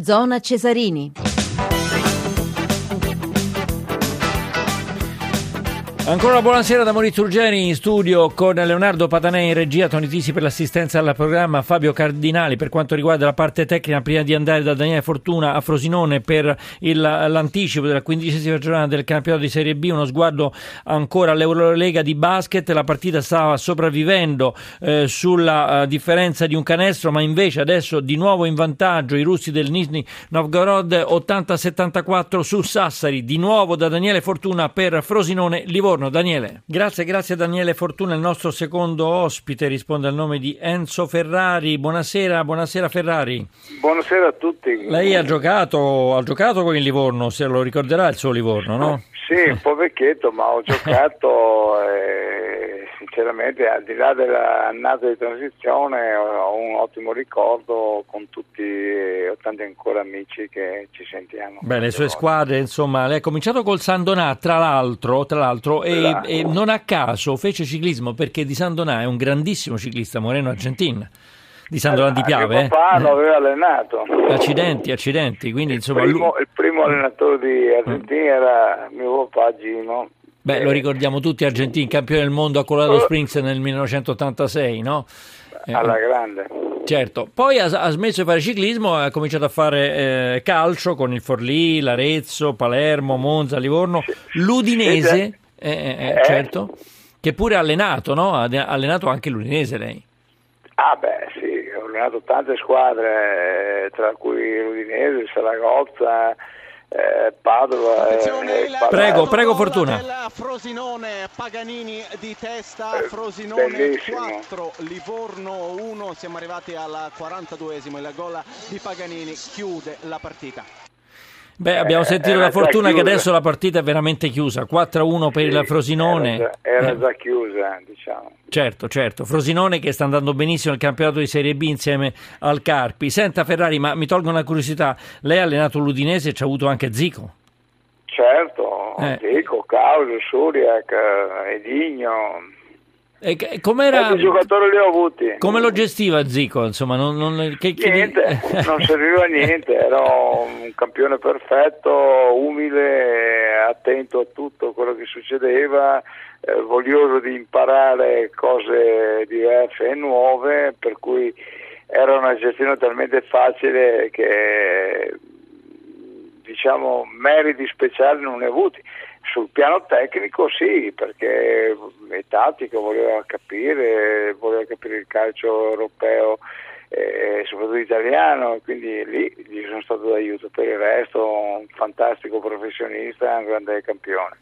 Zona Cesarini. Ancora buonasera da Maurizio Urgeni in studio con Leonardo Patanei in regia, Toni Tisi per l'assistenza al programma, Fabio Cardinali per quanto riguarda la parte tecnica prima di andare da Daniele Fortuna a Frosinone per il, l'anticipo della quindicesima giornata del campionato di Serie B, uno sguardo ancora all'Eurolega di basket, la partita stava sopravvivendo eh, sulla uh, differenza di un canestro ma invece adesso di nuovo in vantaggio i russi del Nizhny Novgorod 80-74 su Sassari, di nuovo da Daniele Fortuna per Frosinone Livorno. Daniele. Grazie, grazie Daniele Fortuna, il nostro secondo ospite risponde al nome di Enzo Ferrari. Buonasera, buonasera Ferrari. Buonasera a tutti. Lei ha giocato, ha giocato con il Livorno, se lo ricorderà il suo Livorno, no? Sì, un po' vecchietto, ma ho giocato sinceramente al di là dell'annata di transizione ho un ottimo ricordo con tutti ho tanti ancora amici che ci sentiamo. Beh, le sue squadre, insomma, lei ha cominciato col Sandonà, tra l'altro, tra l'altro e, Esatto. e non a caso fece ciclismo perché di Sandonà è un grandissimo ciclista, Moreno Argentin. Di Sandonà di Piave, Mio papà lo eh? aveva allenato. Accidenti, accidenti. Quindi, Il insomma, primo, lui- il primo allenatore di Argentina era mio papà Gino. Beh, lo Eh, ricordiamo tutti, Argentin, campione del mondo a Colorado Springs nel 1986, no? Eh, alla grande. Certo, poi ha, ha smesso di fare ciclismo e ha cominciato a fare eh, calcio con il Forlì, l'Arezzo, Palermo, Monza, Livorno, l'Udinese, eh, eh, eh, certo, che pure ha allenato, no? Ha allenato anche l'Udinese lei. Ah beh sì, ho allenato tante squadre, tra cui l'Udinese, il Saragozza, eh, Padova. eh, e Palermo. Prego, prego, Fortuna. Frosinone, Paganini di testa, Eh, Frosinone bellissimo. 4, Livorno 1, siamo arrivati al 42esimo, il gol di Paganini chiude la partita. Beh, abbiamo Eh, sentito la fortuna che adesso la partita è veramente chiusa, 4-1 per il Sì, Frosinone. Era, già, era Eh. già chiusa, diciamo. Certo, certo. Frosinone che sta andando benissimo nel campionato di Serie B insieme al Carpi. Senta Ferrari, ma mi tolgo una curiosità. Lei ha allenato l'Udinese e ci ha avuto anche Zico. Certo, Eh. Dico, Causo, Suriak, eh, Edigno, E com'era, quanti giocatori li ho avuti? come lo gestiva Zico? Insomma, non, non- che- che- Niente, non serviva a niente, ero un campione perfetto, umile, attento a tutto quello che succedeva, eh, voglioso di imparare cose diverse e nuove, per cui era una gestione talmente facile che diciamo meriti speciali non ne ho avuti. Sul piano tecnico sì, perché è tattico, voleva capire, voleva capire il calcio europeo e soprattutto italiano, quindi lì gli sono stato d'aiuto. Per il resto un fantastico professionista, un grande campione.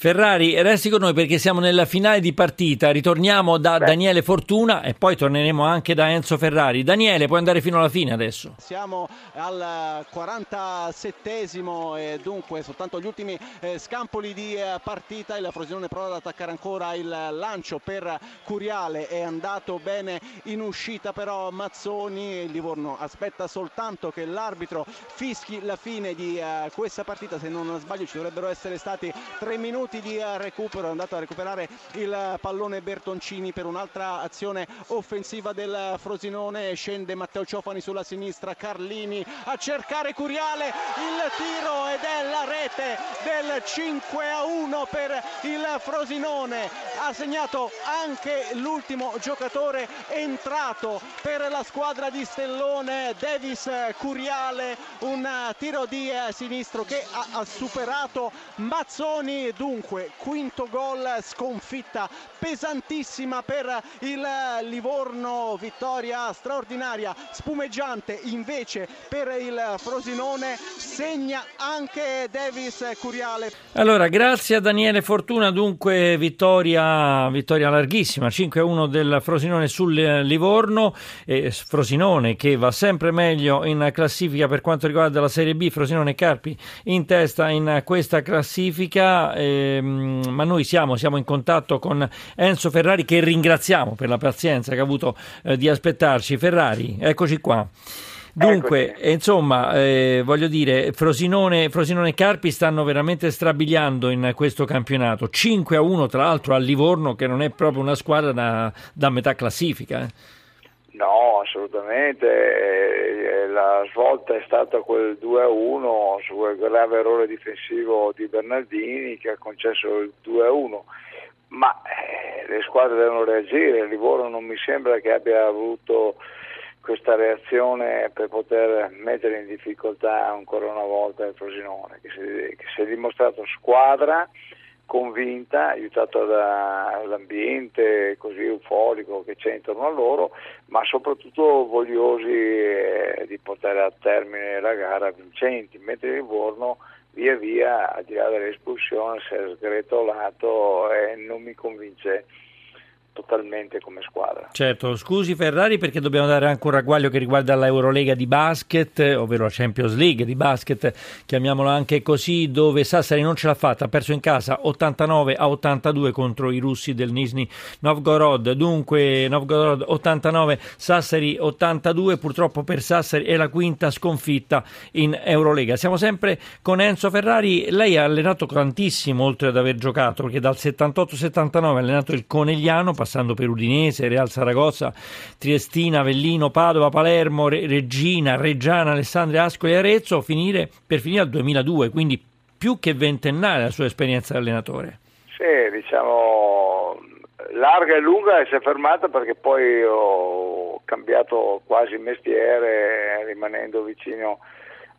Ferrari, resti con noi perché siamo nella finale di partita. Ritorniamo da Beh. Daniele Fortuna e poi torneremo anche da Enzo Ferrari. Daniele, puoi andare fino alla fine adesso. Siamo al 47esimo e dunque soltanto gli ultimi eh, scampoli di eh, partita, il Frosinone prova ad attaccare ancora il lancio per Curiale, è andato bene in uscita però Mazzoni, il Livorno aspetta soltanto che l'arbitro fischi la fine di eh, questa partita, se non sbaglio ci dovrebbero essere stati tre minuti di eh, recupero, è andato a recuperare il pallone Bertoncini per un'altra azione offensiva del Frosinone, scende Matteo Ciofani sulla sinistra, Carlini a cercare Curiale, il tiro ed è la rete del 5 a 1 per il Frosinone, ha segnato anche l'ultimo giocatore entrato per la squadra di Stellone, Davis Curiale, un tiro di eh, sinistro che ha superato Mazzoni, dunque quinto gol, sconfitta pesantissima per il Livorno, vittoria straordinaria, spumeggiante invece per il Frosinone, segna anche Davis Curiale. Allora, grazie a Daniele Fortuna, dunque vittoria, vittoria larghissima, 5-1 del Frosinone sul eh, Livorno, e Frosinone che va sempre meglio in classifica per quanto riguarda la Serie B, Frosinone Carpi in testa in questa classifica, ehm, ma noi siamo, siamo in contatto con Enzo Ferrari che ringraziamo per la pazienza che ha avuto eh, di aspettarci. Ferrari, eccoci qua. Dunque, Eccoci. insomma, eh, voglio dire, Frosinone, Frosinone e Carpi stanno veramente strabiliando in questo campionato. 5 a 1, tra l'altro, a Livorno, che non è proprio una squadra da, da metà classifica. eh. No, assolutamente. Eh, la svolta è stata quel 2-1 su quel grave errore difensivo di Bernardini che ha concesso il 2-1. Ma eh, le squadre devono reagire. Il Livorno non mi sembra che abbia avuto questa reazione per poter mettere in difficoltà ancora una volta il Frosinone, che si, che si è dimostrato squadra convinta, aiutata dall'ambiente così euforico che c'è intorno a loro, ma soprattutto vogliosi eh, di portare a termine la gara vincenti, mentre Livorno via via, al di là dell'espulsione, si è sgretolato e non mi convince totalmente come squadra. Certo, scusi Ferrari perché dobbiamo dare anche un ragguaglio che riguarda l'Eurolega di basket, ovvero la Champions League di basket, chiamiamola anche così, dove Sassari non ce l'ha fatta, ha perso in casa 89 a 82 contro i russi del Nizhny Novgorod. Dunque Novgorod 89, Sassari 82, purtroppo per Sassari è la quinta sconfitta in Eurolega. Siamo sempre con Enzo Ferrari, lei ha allenato tantissimo oltre ad aver giocato, perché dal 78-79 ha allenato il Conegliano, passando per Udinese, Real Saragozza, Triestina, Avellino, Padova, Palermo, Re- Regina, Reggiana, Alessandria, Ascoli e Arezzo, finire, per finire al 2002, quindi più che ventennale la sua esperienza di allenatore. Sì, diciamo larga e lunga e si è fermata perché poi ho cambiato quasi mestiere rimanendo vicino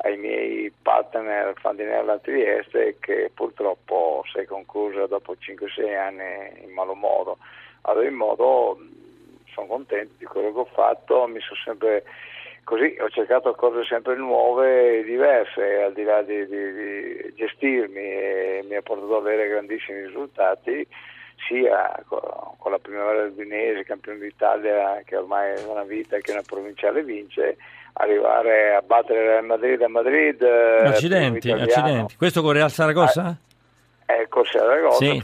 ai miei partner Fandinella Trieste che purtroppo si è conclusa dopo 5-6 anni in malo modo ad ogni modo sono contento di quello che ho fatto, mi sono sempre così, ho cercato cose sempre nuove e diverse, al di là di, di, di gestirmi e mi ha portato ad avere grandissimi risultati sia con la primavera del Udinese, campione d'Italia che ormai è una vita che una provinciale vince, arrivare a battere Real Madrid a Madrid. Accidenti, accidenti. Questo con Real Saragossa? Eh, Ecco, Saragossa, sì. il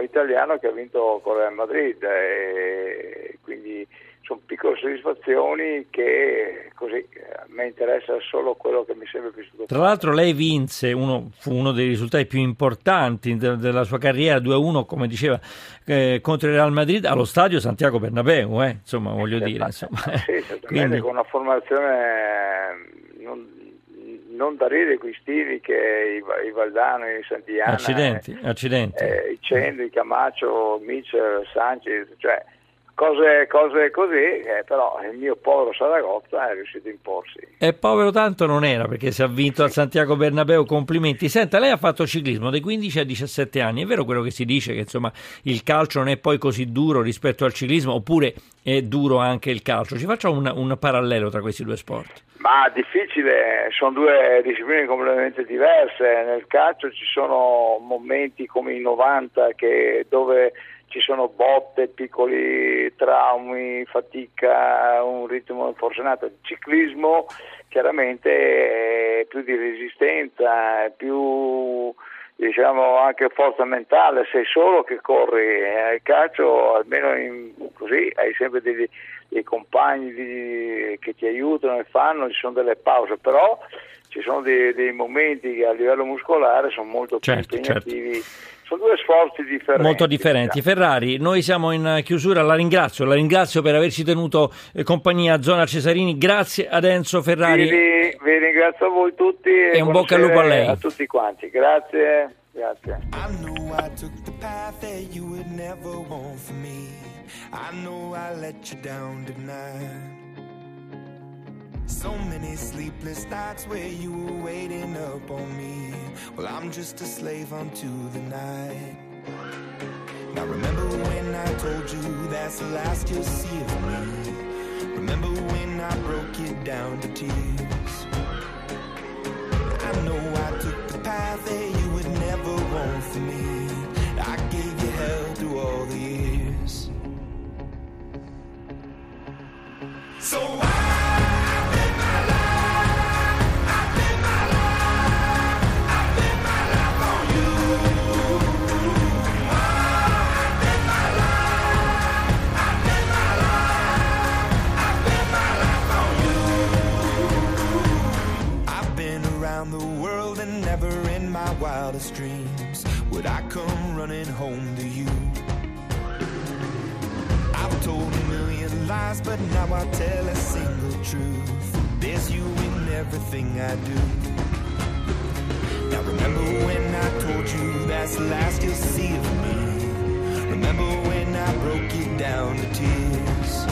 italiano che ha vinto con Real Madrid e quindi sono piccole soddisfazioni che così a me interessa solo quello che mi sembra piaciuto. Tra l'altro lei vinse, uno, fu uno dei risultati più importanti de- della sua carriera, 2-1 come diceva eh, contro il Real Madrid allo stadio Santiago Bernabeu, eh? insomma voglio esatto. dire. Insomma. Sì, certamente Quindi... con una formazione non, da ridere quei stili che i, i Valdano, i Santiana, accidenti, eh, accidenti. Eh, i Cendi, Camacho, Mitchell, Sanchez, cioè cose, cose così, eh, però il mio povero Saragozza è riuscito a imporsi. E povero tanto non era perché si è vinto al Santiago Bernabeu, complimenti. Senta, lei ha fatto ciclismo dai 15 ai 17 anni, è vero quello che si dice che insomma il calcio non è poi così duro rispetto al ciclismo oppure è duro anche il calcio? Ci faccia un, un parallelo tra questi due sport. Ma difficile, sono due discipline completamente diverse. Nel calcio ci sono momenti come i 90 che, dove ci sono botte, piccoli traumi, fatica, un ritmo infortunato. Il ciclismo chiaramente è più di resistenza, è più diciamo anche forza mentale, sei solo che corri, al calcio almeno in, così hai sempre dei, dei compagni di, che ti aiutano e fanno, ci sono delle pause, però ci sono dei, dei momenti che a livello muscolare sono molto più certo, certo. impegnativi. Certo sono due sforzi differenti. Molto differenti. Ferrari, noi siamo in chiusura, la ringrazio, la ringrazio per averci tenuto eh, compagnia a Zona Cesarini, grazie ad Enzo Ferrari. Vi, vi ringrazio a voi tutti e, e un bocca al lupo a lei. A tutti quanti, grazie. Grazie. So many sleepless nights where you were waiting up on me. Well, I'm just a slave unto the night. Now, remember when I told you that's the last you'll see of me? Remember when I broke it down to tears? I know I took the path that you would never want for me. I gave you hell through all the years. So I wildest dreams would I come running home to you. I've told a million lies, but now I tell a single truth. There's you in everything I do. Now remember when I told you that's the last you'll see of me. Remember when I broke it down to tears.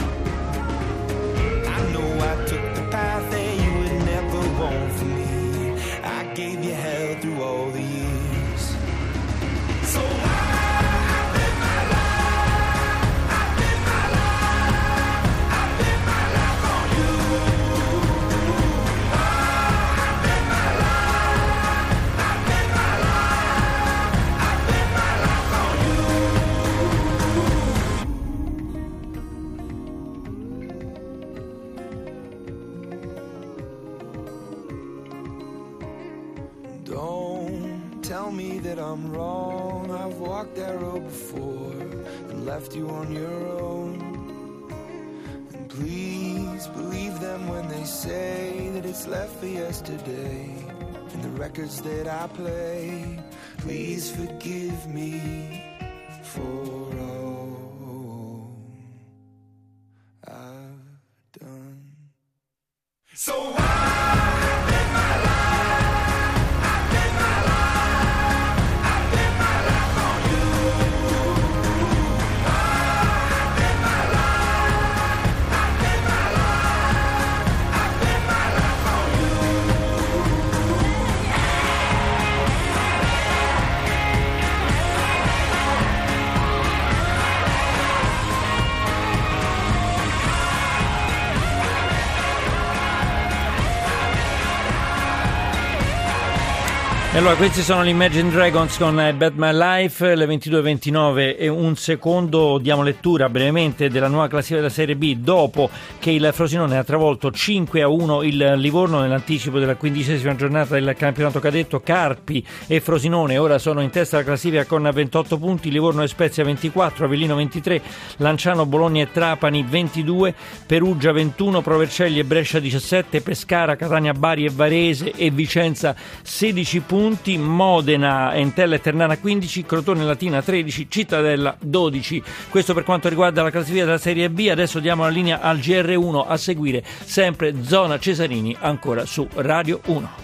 Say that it's left for yesterday. And the records that I play, please forgive me for E allora questi sono gli Imagine Dragons con eh, Bet My Life, le 22.29 e un secondo. Diamo lettura brevemente della nuova classifica della Serie B dopo che il Frosinone ha travolto 5 a 1 il Livorno nell'anticipo della quindicesima giornata del campionato cadetto. Carpi e Frosinone ora sono in testa alla classifica con 28 punti, Livorno e Spezia 24, Avellino 23, Lanciano, Bologna e Trapani 22, Perugia 21, Provercelli e Brescia 17, Pescara, Catania, Bari e Varese e Vicenza 16 punti punti, Modena, Entella e Ternana 15, Crotone Latina 13, Cittadella 12. Questo per quanto riguarda la classifica della Serie B. Adesso diamo la linea al GR1 a seguire sempre Zona Cesarini ancora su Radio 1.